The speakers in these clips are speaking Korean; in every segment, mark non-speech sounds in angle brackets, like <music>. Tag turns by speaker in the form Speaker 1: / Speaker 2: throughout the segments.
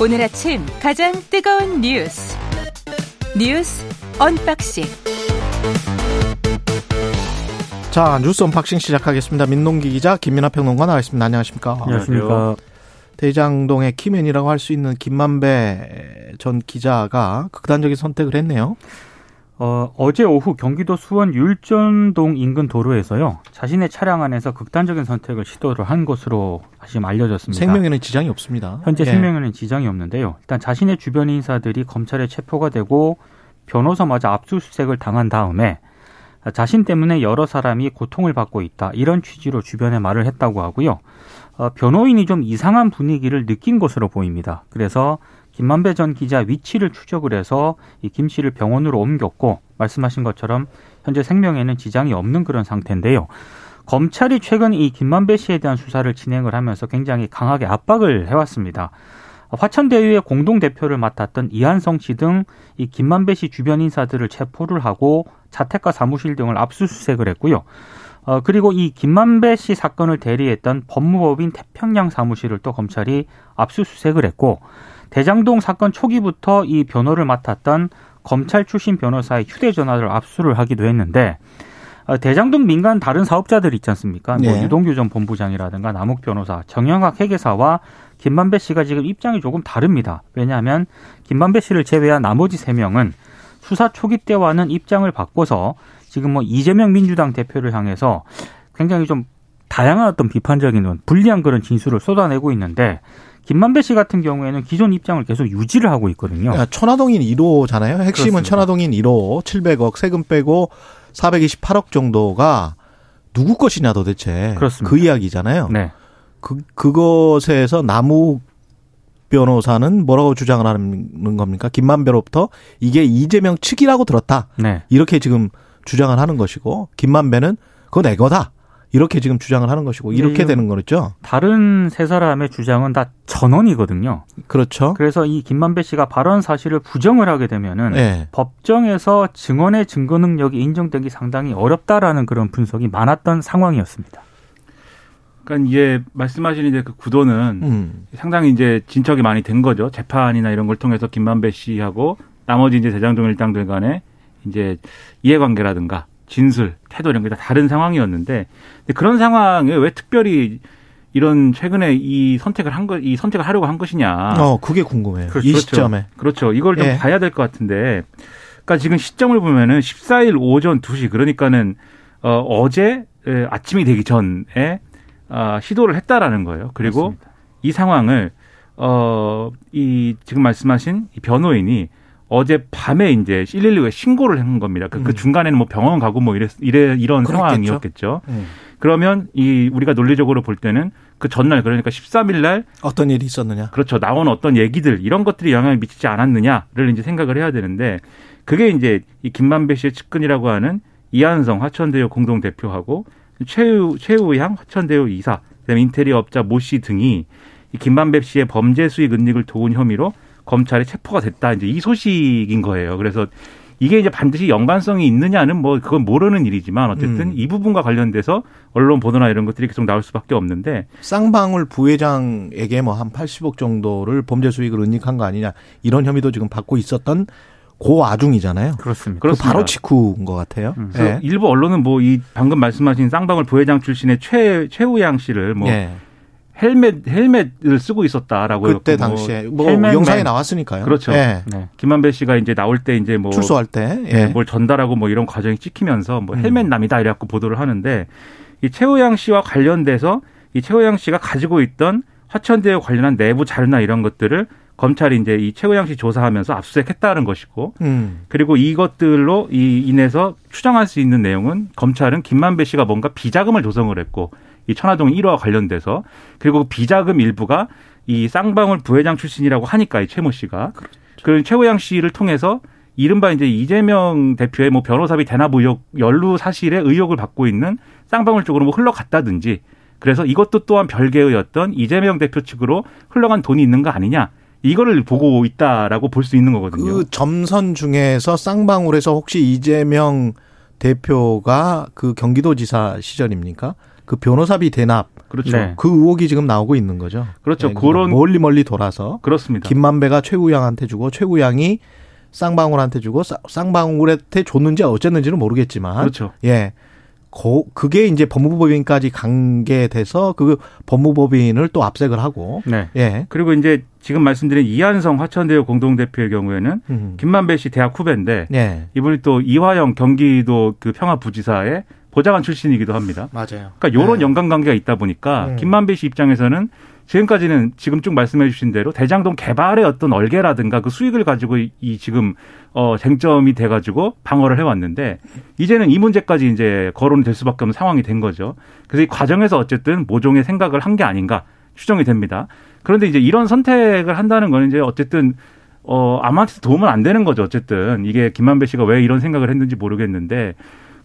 Speaker 1: 오늘 아침 가장 뜨거운 뉴스 뉴스 언박싱
Speaker 2: 자 뉴스 언박싱 시작하겠습니다. 민동기 기자 김민아 평론가 나와 있습니다. 안녕하십니까?
Speaker 3: 안녕하십니까.
Speaker 2: 대장동의 키맨이라고 할 수 있는 김만배 전 기자가 극단적인 선택을 했네요.
Speaker 3: 어, 어제 오후 경기도 수원 율전동 인근 도로에서요. 자신의 차량 안에서 극단적인 선택을 시도를 한 것으로 지금 알려졌습니다.
Speaker 2: 생명에는 지장이 없습니다.
Speaker 3: 현재
Speaker 2: 예.
Speaker 3: 생명에는 지장이 없는데요. 일단 자신의 주변 인사들이 검찰에 체포가 되고 변호사마저 압수수색을 당한 다음에 자신 때문에 여러 사람이 고통을 받고 있다. 이런 취지로 주변에 말을 했다고 하고요. 어, 변호인이 좀 이상한 분위기를 느낀 것으로 보입니다. 그래서 김만배 전 기자 위치를 추적을 해서 이 김 씨를 병원으로 옮겼고 말씀하신 것처럼 현재 생명에는 지장이 없는 그런 상태인데요. 검찰이 최근 이 김만배 씨에 대한 수사를 진행을 하면서 굉장히 강하게 압박을 해왔습니다. 화천대유의 공동 대표를 맡았던 이한성 씨 등 이 김만배 씨 주변 인사들을 체포를 하고 자택과 사무실 등을 압수수색을 했고요. 어, 그리고 이 김만배 씨 사건을 대리했던 법무법인 태평양 사무실을 또 검찰이 압수수색을 했고 대장동 사건 초기부터 이 변호를 맡았던 검찰 출신 변호사의 휴대전화를 압수를 하기도 했는데 어, 대장동 민간 다른 사업자들 있지 않습니까? 뭐
Speaker 2: 네.
Speaker 3: 유동규 전 본부장이라든가 남욱 변호사, 정영학 회계사와 김만배 씨가 지금 입장이 조금 다릅니다. 왜냐하면 김만배 씨를 제외한 나머지 세 명은 수사 초기 때와는 입장을 바꿔서 지금 뭐 이재명 민주당 대표를 향해서 굉장히 좀 다양한 어떤 비판적인 불리한 그런 진술을 쏟아내고 있는데 김만배 씨 같은 경우에는 기존 입장을 계속 유지를 하고 있거든요.
Speaker 2: 야, 천화동인 1호잖아요. 핵심은
Speaker 3: 그렇습니다.
Speaker 2: 천화동인 1호 700억 세금 빼고 428억 정도가 누구 것이냐 도대체
Speaker 3: 그렇습니다.
Speaker 2: 그 이야기잖아요.
Speaker 3: 네.
Speaker 2: 그 그것에서 남욱 변호사는 뭐라고 주장을 하는 겁니까? 김만배로부터 이게 이재명 측이라고 들었다.
Speaker 3: 네.
Speaker 2: 이렇게 지금 주장을 하는 것이고 김만배는 그거 내 거다. 이렇게 지금 주장을 하는 것이고 이렇게
Speaker 3: 네.
Speaker 2: 되는 거죠.
Speaker 3: 다른 세 사람의 주장은 다 전원이거든요.
Speaker 2: 그렇죠.
Speaker 3: 그래서 이 김만배 씨가 발언 사실을 부정을 하게 되면은
Speaker 2: 네.
Speaker 3: 법정에서 증언의 증거 능력이 인정되기 상당히 어렵다라는 그런 분석이 많았던 상황이었습니다.
Speaker 4: 그러니까 이제 말씀하신 이제 그 구도는
Speaker 2: 음.
Speaker 4: 상당히 이제 진척이 많이 된 거죠. 재판이나 이런 걸 통해서 김만배 씨하고 나머지 이제 대장동 일당들 간에 이제 이해관계라든가 진술, 태도 이런 게 다 다른 상황이었는데 근데 그런 상황에 왜 특별히 이런 최근에 이 선택을 한 거, 이 선택을 하려고 한 것이냐.
Speaker 2: 어, 그게 궁금해요.
Speaker 4: 그렇죠.
Speaker 2: 이 시점에.
Speaker 4: 그렇죠. 이걸 좀
Speaker 2: 예.
Speaker 4: 봐야 될 것 같은데. 그러니까 지금 시점을 보면은 14일 오전 2시 그러니까는 어, 어제 에, 아침이 되기 전에 아, 시도를 했다라는 거예요. 그리고
Speaker 3: 맞습니다.
Speaker 4: 이 상황을 어, 이 지금 말씀하신 이 변호인이 어제 밤에 이제 112에 신고를 한 겁니다. 그, 그
Speaker 2: 음.
Speaker 4: 중간에는 뭐 병원 가고 뭐 이래, 이래 이런
Speaker 2: 그랬겠죠.
Speaker 4: 상황이었겠죠.
Speaker 2: 음.
Speaker 4: 그러면 이 우리가 논리적으로 볼 때는 그 전날 그러니까 13일 날
Speaker 2: 어떤 일이 있었느냐.
Speaker 4: 그렇죠. 나온 어떤 얘기들 이런 것들이 영향을 미치지 않았느냐를 이제 생각을 해야 되는데 그게 이제 이 김만배 씨의 측근이라고 하는 이한성 화천대유 공동 대표하고 최우 최우향 화천대유 이사 그다음에 인테리어 업자 모 씨 등이 이 김만배 씨의 범죄 수익 은닉을 도운 혐의로 검찰에 체포가 됐다 이제 이 소식인 거예요. 그래서 이게 이제 반드시 연관성이 있느냐는 뭐 그건 모르는 일이지만 어쨌든
Speaker 2: 음.
Speaker 4: 이 부분과 관련돼서 언론 보도나 이런 것들이 계속 나올 수밖에 없는데
Speaker 2: 쌍방울 부회장에게 뭐 한 80억 정도를 범죄 수익을 은닉한 거 아니냐 이런 혐의도 지금 받고 있었던 고 아중이잖아요.
Speaker 3: 그렇습니다.
Speaker 2: 그. 바로 직후인 것 같아요.
Speaker 3: 음.
Speaker 2: 예.
Speaker 4: 일부 언론은 뭐 이 방금 말씀하신 쌍방울 부회장 출신의 최 최우양 씨를 뭐
Speaker 2: 예.
Speaker 4: 헬멧 헬멧을 쓰고 있었다라고
Speaker 2: 그때
Speaker 4: 뭐
Speaker 2: 당시에 뭐
Speaker 3: 헬멧맨.
Speaker 2: 영상에 나왔으니까요.
Speaker 4: 그렇죠.
Speaker 2: 예.
Speaker 3: 네.
Speaker 4: 김만배 씨가 이제 나올 때 이제 뭐
Speaker 2: 출소할 때. 예.
Speaker 4: 뭘 전달하고 뭐 이런 과정이 찍히면서 뭐
Speaker 2: 음.
Speaker 4: 헬멧 남이다 이래갖고 보도를 하는데 이 최우양 씨와 관련돼서 이 최우양 씨가 가지고 있던 화천대유 관련한 내부 자료나 이런 것들을 검찰이 이제 이 최우양 씨 조사하면서 압수수색했다는 것이고
Speaker 2: 음.
Speaker 4: 그리고 이것들로 이 인해서 추정할 수 있는 내용은 검찰은 김만배 씨가 뭔가 비자금을 조성을 했고 이 천화동 1호와 관련돼서 그리고 그 비자금 일부가 이 쌍방울 부회장 출신이라고 하니까 이 최모 씨가 그 최호양 씨를 통해서 이른바 이제 이재명 대표의 뭐 변호사비 대납 의혹 연루 사실에 의혹을 받고 있는 쌍방울 쪽으로 뭐 흘러갔다든지 그래서 이것도 또한 별개의 어떤 이재명 대표 측으로 흘러간 돈이 있는 거 아니냐 이거를 보고 있다라고 볼 수 있는 거거든요.
Speaker 2: 그 점선 중에서 쌍방울에서 혹시 이재명 대표가 그 경기도지사 시절입니까? 그 변호사비 대납
Speaker 4: 그렇죠.
Speaker 3: 네.
Speaker 2: 그 의혹이 지금 나오고 있는 거죠.
Speaker 4: 그렇죠.
Speaker 2: 예,
Speaker 4: 그런
Speaker 2: 멀리 멀리 돌아서
Speaker 4: 그렇습니다.
Speaker 2: 김만배가 최우양한테 주고 최우양이 쌍방울한테 주고 쌍- 쌍방울한테 줬는지 어쨌는지는 모르겠지만
Speaker 4: 그렇죠.
Speaker 2: 예. 고, 그게 이제 법무법인까지 관계돼서 그 법무법인을 또 압색을 하고
Speaker 3: 네.
Speaker 2: 예.
Speaker 4: 그리고 이제 지금 말씀드린 이한성 화천대유 공동대표의 경우에는
Speaker 2: 음.
Speaker 4: 김만배 씨 대학 후배인데
Speaker 2: 예.
Speaker 4: 이분이 또 이화영 경기도 그 평화부지사의 보좌관 출신이기도 합니다.
Speaker 2: 맞아요.
Speaker 4: 그러니까 이런
Speaker 2: 네.
Speaker 4: 연관관계가 있다 보니까
Speaker 2: 음.
Speaker 4: 김만배 씨 입장에서는 지금까지는 지금 쭉 말씀해 주신 대로 대장동 개발의 어떤 얼개라든가 그 수익을 가지고 이- 이 지금 어 쟁점이 돼 가지고 방어를 해 왔는데 이제는 이 문제까지 이제 거론이 될 수밖에 없는 상황이 된 거죠. 그래서 이 과정에서 어쨌든 모종의 생각을 한 게 아닌가 추정이 됩니다. 그런데 이제 이런 선택을 한다는 거는 이제 어쨌든 어 아무한테도 도움은 안 되는 거죠. 어쨌든 이게 김만배 씨가 왜 이런 생각을 했는지 모르겠는데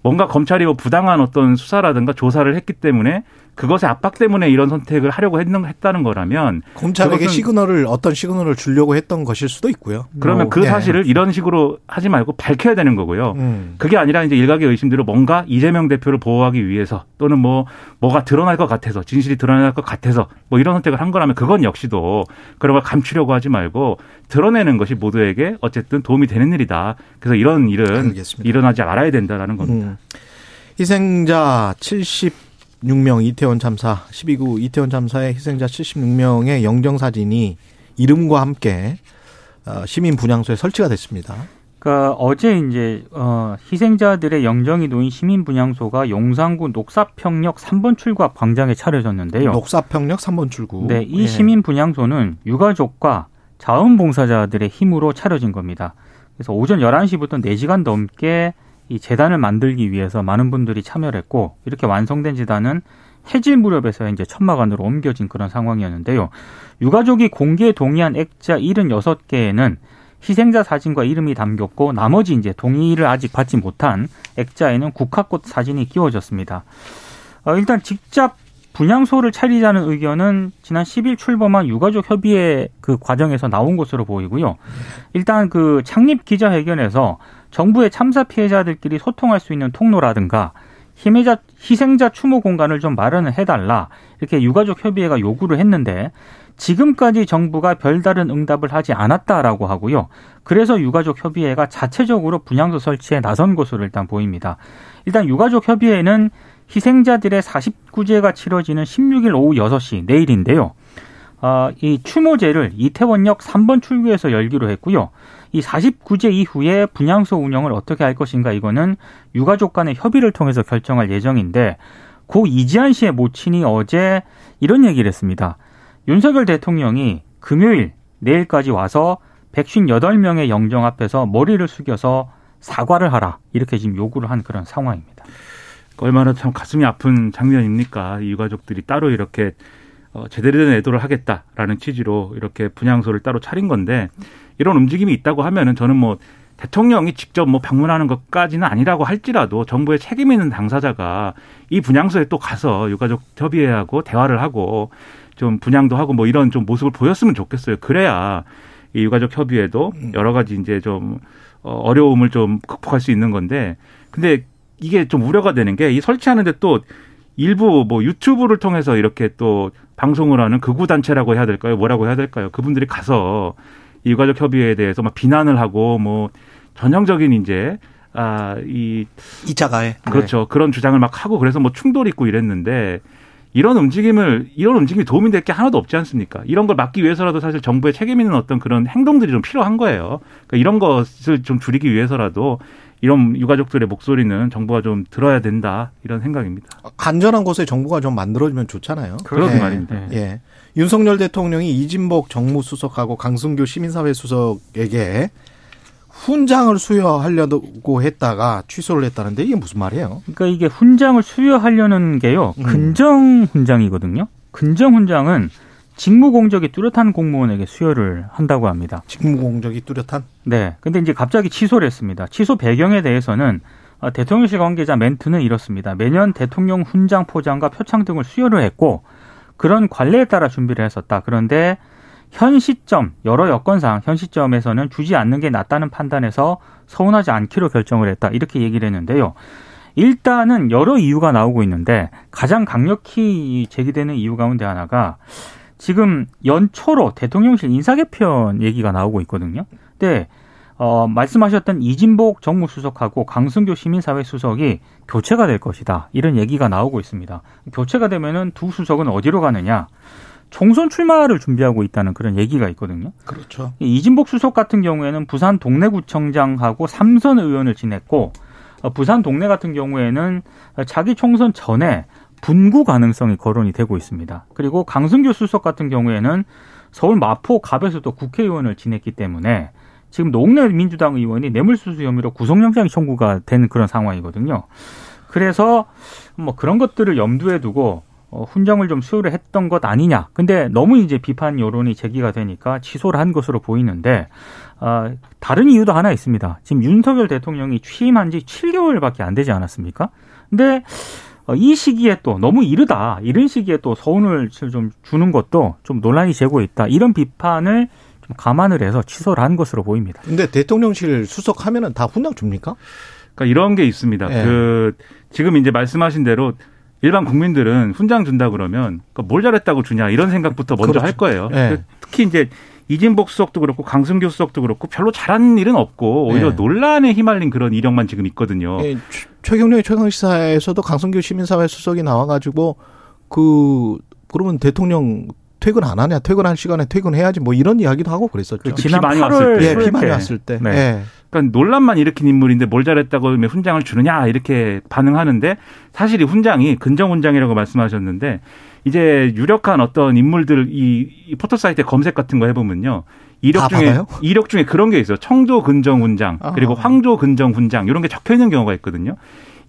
Speaker 4: 뭔가 검찰이 뭐 부당한 어떤 수사라든가 조사를 했기 때문에 그것의 압박 때문에 이런 선택을 하려고 했는, 했다는 거라면
Speaker 2: 검찰에게 시그널을 어떤 시그널을 주려고 했던 것일 수도 있고요.
Speaker 4: 그러면
Speaker 2: 뭐,
Speaker 4: 그
Speaker 2: 예.
Speaker 4: 사실을 이런 식으로 하지 말고 밝혀야 되는 거고요.
Speaker 2: 음.
Speaker 4: 그게 아니라 이제 일각의 의심대로 뭔가 이재명 대표를 보호하기 위해서 또는 뭐 뭐가 드러날 것 같아서 진실이 드러날 것 같아서 뭐 이런 선택을 한 거라면 그건 역시도 그런 걸 감추려고 하지 말고 드러내는 것이 모두에게 어쨌든 도움이 되는 일이다. 그래서 이런 일은
Speaker 2: 알겠습니다.
Speaker 4: 일어나지 말아야 된다라는 겁니다.
Speaker 2: 음. 희생자 76명 이태원 참사 12구 이태원 참사의 희생자 76명의 영정 사진이 이름과 함께 어, 시민 분향소에 설치가 됐습니다.
Speaker 3: 그러니까 어제 이제 어 희생자들의 영정이 놓인 시민 분향소가 용산구 녹사평역 3번 출구 앞 광장에 차려졌는데요.
Speaker 2: 녹사평역 3번 출구.
Speaker 3: 네, 이
Speaker 2: 예.
Speaker 3: 시민 분향소는 유가족과 자원봉사자들의 힘으로 차려진 겁니다. 그래서 오전 11시부터 4시간 넘게 이 재단을 만들기 위해서 많은 분들이 참여를 했고 이렇게 완성된 재단은 해질 무렵에서 이제 천막안으로 옮겨진 그런 상황이었는데요. 유가족이 공개에 동의한 액자 76개에는 희생자 사진과 이름이 담겼고 나머지 이제 동의를 아직 받지 못한 액자에는 국화꽃 사진이 끼워졌습니다. 어, 일단 직접 분향소를 차리자는 의견은 지난 10일 출범한 유가족 협의회 그 과정에서 나온 것으로 보이고요. 일단 그 창립 기자회견에서 정부의 참사 피해자들끼리 소통할 수 있는 통로라든가 희생자, 희생자 추모 공간을 좀 마련을 해달라 이렇게 유가족 협의회가 요구를 했는데 지금까지 정부가 별다른 응답을 하지 않았다라고 하고요. 그래서 유가족 협의회가 자체적으로 분향소 설치에 나선 것으로 일단 보입니다. 일단 유가족 협의회는 희생자들의 49제가 치러지는 16일 오후 6시 내일인데요. 어, 이 추모제를 이태원역 3번 출구에서 열기로 했고요. 이 49제 이후에 분향소 운영을 어떻게 할 것인가 이거는 유가족 간의 협의를 통해서 결정할 예정인데 고 이지한 씨의 모친이 어제 이런 얘기를 했습니다. 윤석열 대통령이 금요일 내일까지 와서 158명의 영정 앞에서 머리를 숙여서 사과를 하라 이렇게 지금 요구를 한 그런 상황입니다.
Speaker 4: 얼마나 참 가슴이 아픈 장면입니까? 이 유가족들이 따로 이렇게 어, 제대로 된 애도를 하겠다라는 취지로 이렇게 분향소를 따로 차린 건데 이런 움직임이 있다고 하면은 저는 뭐 대통령이 직접 뭐 방문하는 것까지는 아니라고 할지라도 정부의 책임 있는 당사자가 이 분향소에 또 가서 유가족 협의회하고 대화를 하고 좀 분양도 하고 뭐 이런 좀 모습을 보였으면 좋겠어요. 그래야 이 유가족 협의회도 여러 가지 이제 좀 어, 어려움을 좀 극복할 수 있는 건데 근데 이게 좀 우려가 되는 게 이 설치하는데 또 일부 뭐 유튜브를 통해서 이렇게 또 방송을 하는 극우 단체라고 해야 될까요? 뭐라고 해야 될까요? 그분들이 가서 이 유가족 협의회에 대해서 막 비난을 하고 뭐 전형적인 이제 아이
Speaker 2: 2차 가해.
Speaker 4: 그렇죠. 그런 주장을 막 하고 그래서 뭐 충돌이 있고 이랬는데 이런 움직임을 이런 움직임이 도움이 될 게 하나도 없지 않습니까? 이런 걸 막기 위해서라도 사실 정부의 책임 있는 어떤 그런 행동들이 좀 필요한 거예요. 그러니까 이런 것을 좀 줄이기 위해서라도 이런 유가족들의 목소리는 정부가 좀 들어야 된다 이런 생각입니다.
Speaker 2: 안전한 곳에 정부가 좀 만들어주면 좋잖아요.
Speaker 4: 그러게
Speaker 2: 예.
Speaker 4: 말입니다.
Speaker 2: 예. 윤석열 대통령이 이진복 정무수석하고 강승규 시민사회 수석에게 훈장을 수여하려고 했다가 취소를 했다는데 이게 무슨 말이에요?
Speaker 3: 그러니까 이게 훈장을 수여하려는 게요.
Speaker 2: 음.
Speaker 3: 근정 훈장이거든요. 근정 훈장은 직무 공적이 뚜렷한 공무원에게 수여를 한다고 합니다.
Speaker 2: 직무 공적이 뚜렷한?
Speaker 3: 네. 근데 이제 갑자기 취소를 했습니다. 취소 배경에 대해서는 어, 대통령실 관계자 멘트는 이렇습니다. 매년 대통령 훈장 포장과 표창 등을 수여를 했고 그런 관례에 따라 준비를 했었다. 그런데 현 시점 여러 여건상 현 시점에서는 주지 않는 게 낫다는 판단에서 서운하지 않기로 결정을 했다. 이렇게 얘기를 했는데요. 일단은 여러 이유가 나오고 있는데 가장 강력히 제기되는 이유 가운데 하나가 지금 연초로 대통령실 인사개편 얘기가 나오고 있거든요. 근데 어, 말씀하셨던 이진복 정무수석하고 강승규 시민사회 수석이 교체가 될 것이다. 이런 얘기가 나오고 있습니다. 교체가 되면은 두 수석은 어디로 가느냐? 총선 출마를 준비하고 있다는 그런 얘기가 있거든요.
Speaker 2: 그렇죠.
Speaker 3: 이진복 수석 같은 경우에는 부산 동래구청장하고 삼선 의원을 지냈고 어, 부산 동래 같은 경우에는 자기 총선 전에 분구 가능성이 거론이 되고 있습니다. 그리고 강승규 수석 같은 경우에는 서울 마포 갑에서도 국회의원을 지냈기 때문에 지금 농내 민주당 의원이 뇌물수수 혐의로 구속영장 청구가 된 그런 상황이거든요. 그래서 뭐 그런 것들을 염두에 두고 어, 훈장을 좀 수여를 했던 것 아니냐. 근데 너무 이제 비판 여론이 제기가 되니까 취소를 한 것으로 보이는데 어, 다른 이유도 하나 있습니다. 지금 윤석열 대통령이 취임한 지 7개월밖에 안 되지 않았습니까? 근데 어, 이 시기에 또 너무 이르다. 이런 시기에 또 서운을 좀 주는 것도 좀 논란이 되고 있다. 이런 비판을 좀 감안을 해서 취소를 한 것으로 보입니다.
Speaker 2: 근데 대통령실 수석하면은 다 훈장 줍니까?
Speaker 4: 그러니까 이런 게 있습니다.
Speaker 2: 예.
Speaker 4: 그 지금 이제 말씀하신 대로 일반 국민들은 훈장 준다 그러면 그러니까 뭘 잘했다고 주냐 이런 생각부터 먼저
Speaker 2: 그렇죠.
Speaker 4: 할 거예요.
Speaker 2: 예.
Speaker 4: 특히 이제 이진복 수석도 그렇고 강승규 수석도 그렇고 별로 잘한 일은 없고 오히려
Speaker 2: 예.
Speaker 4: 논란에 휘말린 그런 이력만 지금 있거든요.
Speaker 2: 예, 최- 최경련의 최강시사에서도 강성규 시민사회 수석이 나와가지고 그 그러면 대통령 퇴근 안 하냐 퇴근할 시간에 퇴근해야지 뭐 이런 이야기도 하고 그랬었죠.
Speaker 4: 그비
Speaker 3: 지난
Speaker 4: 많이
Speaker 3: 8월
Speaker 4: 왔을 때.
Speaker 2: 예, 비 많이
Speaker 3: 때.
Speaker 2: 왔을 때.
Speaker 3: 네.
Speaker 2: 예.
Speaker 4: 그러니까 논란만 일으킨 인물인데 뭘 잘했다고 훈장을 주느냐 이렇게 반응하는데 사실 이 훈장이 근정 훈장이라고 말씀하셨는데 이제 유력한 어떤 인물들 이, 이 포털 사이트에 검색 같은 거 해보면요. 이력
Speaker 2: 다
Speaker 4: 중에
Speaker 2: 받아요?
Speaker 4: 이력 중에 그런 게 있어요. 청조 근정 훈장 그리고
Speaker 2: 아하.
Speaker 4: 황조 근정 훈장 이런 게 적혀 있는 경우가 있거든요.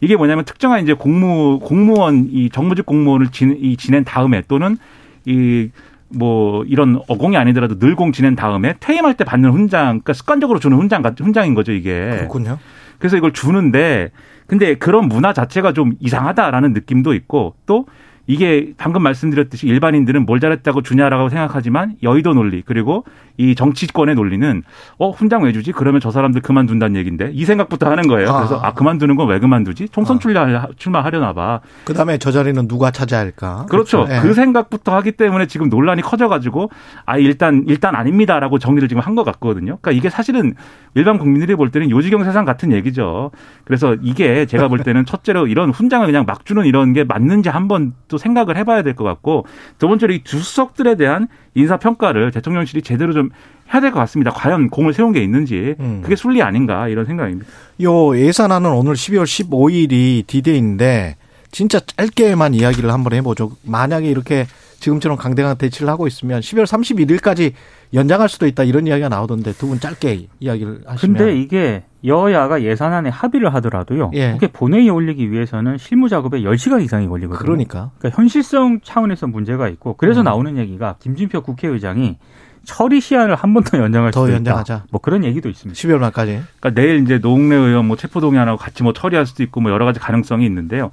Speaker 4: 이게 뭐냐면 특정한 이제 공무 공무원 이 정부직 공무원을 지, 이 지낸 다음에 또는 이 뭐 이런 어공이 아니더라도 늘공 지낸 다음에 퇴임할 때 받는 훈장, 그러니까 습관적으로 주는 훈장 같 훈장인 거죠 이게.
Speaker 2: 그렇군요.
Speaker 4: 그래서 이걸 주는데 근데 그런 문화 자체가 좀 이상하다라는 느낌도 있고 또 이게 방금 말씀드렸듯이 일반인들은 뭘 잘했다고 주냐라고 생각하지만 여의도 논리 그리고 이 정치권의 논리는 어 훈장 왜 주지? 그러면 저 사람들 그만둔다는 얘기인데 이 생각부터 하는 거예요.
Speaker 2: 아.
Speaker 4: 그래서 아 그만두는 건 왜 그만두지? 총선
Speaker 2: 아.
Speaker 4: 출마 출마하려나 봐.
Speaker 2: 그다음에 저 자리는 누가 차지할까?
Speaker 4: 그렇죠.
Speaker 2: 예.
Speaker 4: 그 생각부터 하기 때문에 지금 논란이 커져가지고 아 일단 일단 아닙니다라고 정리를 지금 한 것 같거든요. 그러니까 이게 사실은 일반 국민들이 볼 때는 요지경 세상 같은 얘기죠. 그래서 이게 제가 볼 때는 첫째로 이런 훈장을 그냥 막 주는 이런 게 맞는지 한번 또 생각을 해봐야 될 것 같고 두 번째로 이 두 수석들에 대한 인사 평가를 대통령실이 제대로 좀 해야 될 것 같습니다. 과연 공을 세운 게 있는지
Speaker 2: 음.
Speaker 4: 그게 순리 아닌가 이런 생각입니다.
Speaker 2: 요 예산안은 오늘 12월 15일이 디데이인데 진짜 짧게만 이야기를 한번 해보죠. 만약에 이렇게 지금처럼 강대강 대치를 하고 있으면 12월 31일까지 연장할 수도 있다 이런 이야기가 나오던데 두 분 짧게 이야기를 하시면.
Speaker 3: 근데 이게 여야가 예산안에 합의를 하더라도요.
Speaker 2: 예.
Speaker 3: 국회 본회의에 올리기 위해서는 실무 작업에 10시간 이상이 걸리거든요.
Speaker 2: 그러니까
Speaker 3: 그러니까 현실성 차원에서 문제가 있고 그래서
Speaker 2: 음.
Speaker 3: 나오는 얘기가 김진표 국회의장이 처리 시한을 한 번 더 연장할
Speaker 2: 더
Speaker 3: 수도
Speaker 2: 연장하자.
Speaker 3: 있다. 뭐 그런 얘기도 있습니다.
Speaker 2: 12월 말까지.
Speaker 4: 그러니까 내일 이제 노웅래 의원 뭐 체포동의안하고 같이 뭐 처리할 수도 있고 뭐 여러 가지 가능성이 있는데요.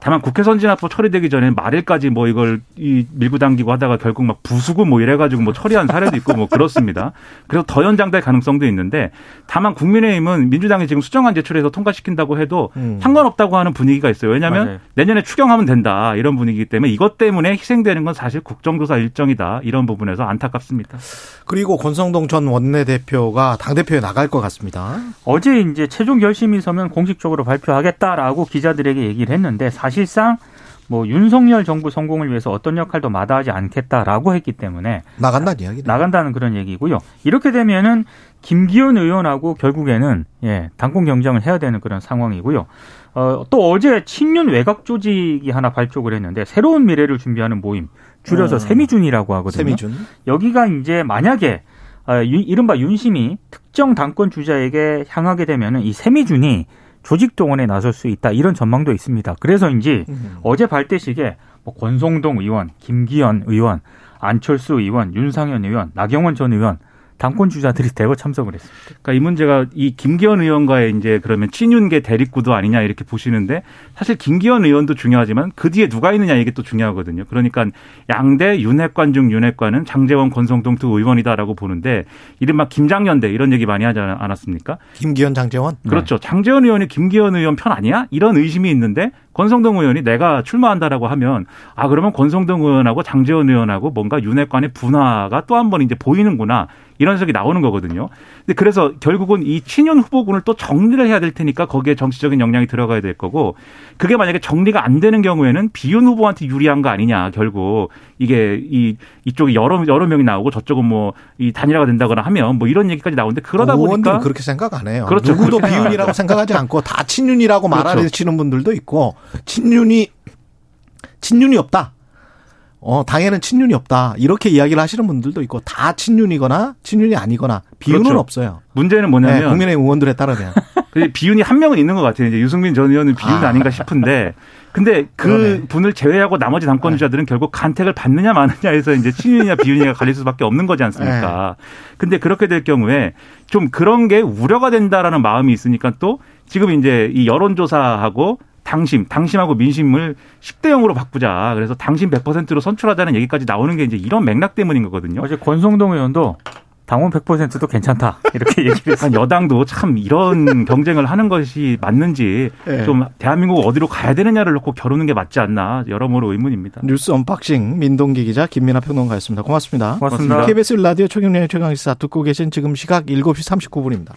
Speaker 4: 다만 국회 선진화법 처리되기 전에 말일까지 뭐 이걸 이 밀고 당기고 하다가 결국 막 부수고 뭐 이래가지고 뭐 처리한 사례도 있고 뭐 그렇습니다. 그래서 더 연장될 가능성도 있는데 다만 국민의힘은 민주당이 지금 수정안 제출해서 통과시킨다고 해도
Speaker 2: 음.
Speaker 4: 상관없다고 하는 분위기가 있어요. 왜냐하면
Speaker 3: 맞아요.
Speaker 4: 내년에 추경하면 된다 이런 분위기이기 때문에 이것 때문에 희생되는 건 사실 국정조사 일정이다 이런 부분에서 안타깝습니다.
Speaker 2: 그리고 권성동 전 원내대표가 당대표에 나갈 것 같습니다.
Speaker 3: 어제 이제 최종 결심이 서면 공식적으로 발표하겠다라고 기자들에게 얘기를 했는데 사실 상 뭐 윤석열 정부 성공을 위해서 어떤 역할도 마다하지 않겠다라고 했기 때문에
Speaker 2: 나간다는 이야기네.
Speaker 3: 나간다는 그런 얘기고요. 이렇게 되면은 김기현 의원하고 결국에는 예, 당권 경쟁을 해야 되는 그런 상황이고요. 어, 또 어제 친윤 외곽 조직이 하나 발족을 했는데 새로운 미래를 준비하는 모임 줄여서
Speaker 2: 음.
Speaker 3: 세미준이라고 하거든요.
Speaker 2: 세미준.
Speaker 3: 여기가 이제 만약에 어, 유- 이른바 윤심이 특정 당권 주자에게 향하게 되면은 이 세미준이 조직 동원에 나설 수 있다 이런 전망도 있습니다. 그래서인지
Speaker 2: 음.
Speaker 3: 어제 발대식에 뭐 권성동 의원, 김기현 의원, 안철수 의원, 윤상현 의원, 나경원 전 의원 당권 주자들이 대거 참석을 했습니다.
Speaker 4: 그러니까 이 문제가 이 김기현 의원과의 이제 그러면 친윤계 대립구도 아니냐 이렇게 보시는데 사실 김기현 의원도 중요하지만 그 뒤에 누가 있느냐 이게 또 중요하거든요. 그러니까 양대 윤핵관 중 윤핵관은 장재원 권성동 두 의원이다라고 보는데 이른바 김장연대 이런 얘기 많이 하지 않았습니까?
Speaker 2: 김기현 장재원.
Speaker 4: 그렇죠. 장재원 의원이 김기현 의원 편 아니야? 이런 의심이 있는데 권성동 의원이 내가 출마한다라고 하면 아 그러면 권성동 의원하고 장재원 의원하고 뭔가 윤핵관의 분화가 또 한 번 이제 보이는구나 이런 해석이 나오는 거거든요. 근데 그래서 결국은 이 친윤 후보군을 또 정리를 해야 될 테니까 거기에 정치적인 역량이 들어가야 될 거고 그게 만약에 정리가 안 되는 경우에는 비윤 후보한테 유리한 거 아니냐 결국 이게 이 이쪽에 여러 여러 명이 나오고 저쪽은 뭐 이 단일화가 된다거나 하면 뭐 이런 얘기까지 나오는데 그러다 보니까
Speaker 2: 그렇게 생각 안 해요.
Speaker 4: 그렇죠.
Speaker 2: 누구도 비윤이라고 생각하지 않고 다 친윤이라고
Speaker 4: 그렇죠.
Speaker 2: 말하시는 분들도 있고 친윤이 친윤이 없다. 어, 당에는 친윤이 없다. 이렇게 이야기를 하시는 분들도 있고 다 친윤이거나 친윤이 아니거나 비윤은
Speaker 4: 그렇죠.
Speaker 2: 없어요.
Speaker 4: 문제는
Speaker 2: 네,
Speaker 4: 뭐냐면
Speaker 2: 국민의힘 의원들에 따르면. <laughs>
Speaker 4: 그 비윤이 한 명은 있는 것 같아요. 이제 유승민 전 의원은 비윤
Speaker 2: 아.
Speaker 4: 아. 닌가 싶은데, 근데 그
Speaker 2: 그러네.
Speaker 4: 분을 제외하고 나머지 당권 주자들은 결국 간택을 받느냐 마느냐에서 이제 친윤이냐 비윤이냐 갈릴 수밖에 없는 거지 않습니까? 근데 그렇게 될 경우에 좀 그런 게 우려가 된다라는 마음이 있으니까 또 지금 이제 이 여론조사하고 당심, 당심하고 민심을 10대 0으로 바꾸자. 그래서 당심 100%로 선출하자는 얘기까지 나오는 게 이제 이런 맥락 때문인 거거든요.
Speaker 3: 어제 권성동 의원도 당원 100%도 괜찮다 이렇게 <laughs> 얘기를 했어요.
Speaker 4: 한 여당도 참 이런 경쟁을 하는 것이 맞는지
Speaker 2: 네.
Speaker 4: 좀 대한민국 어디로 가야 되느냐를 놓고 겨루는 게 맞지 않나 여러모로 의문입니다.
Speaker 2: 뉴스 언박싱 민동기 기자 김민아 평론가였습니다. 고맙습니다.
Speaker 3: 고맙습니다.
Speaker 2: KBS 라디오 최경영의 최강시사 듣고 계신 지금 시각 7시 39분입니다.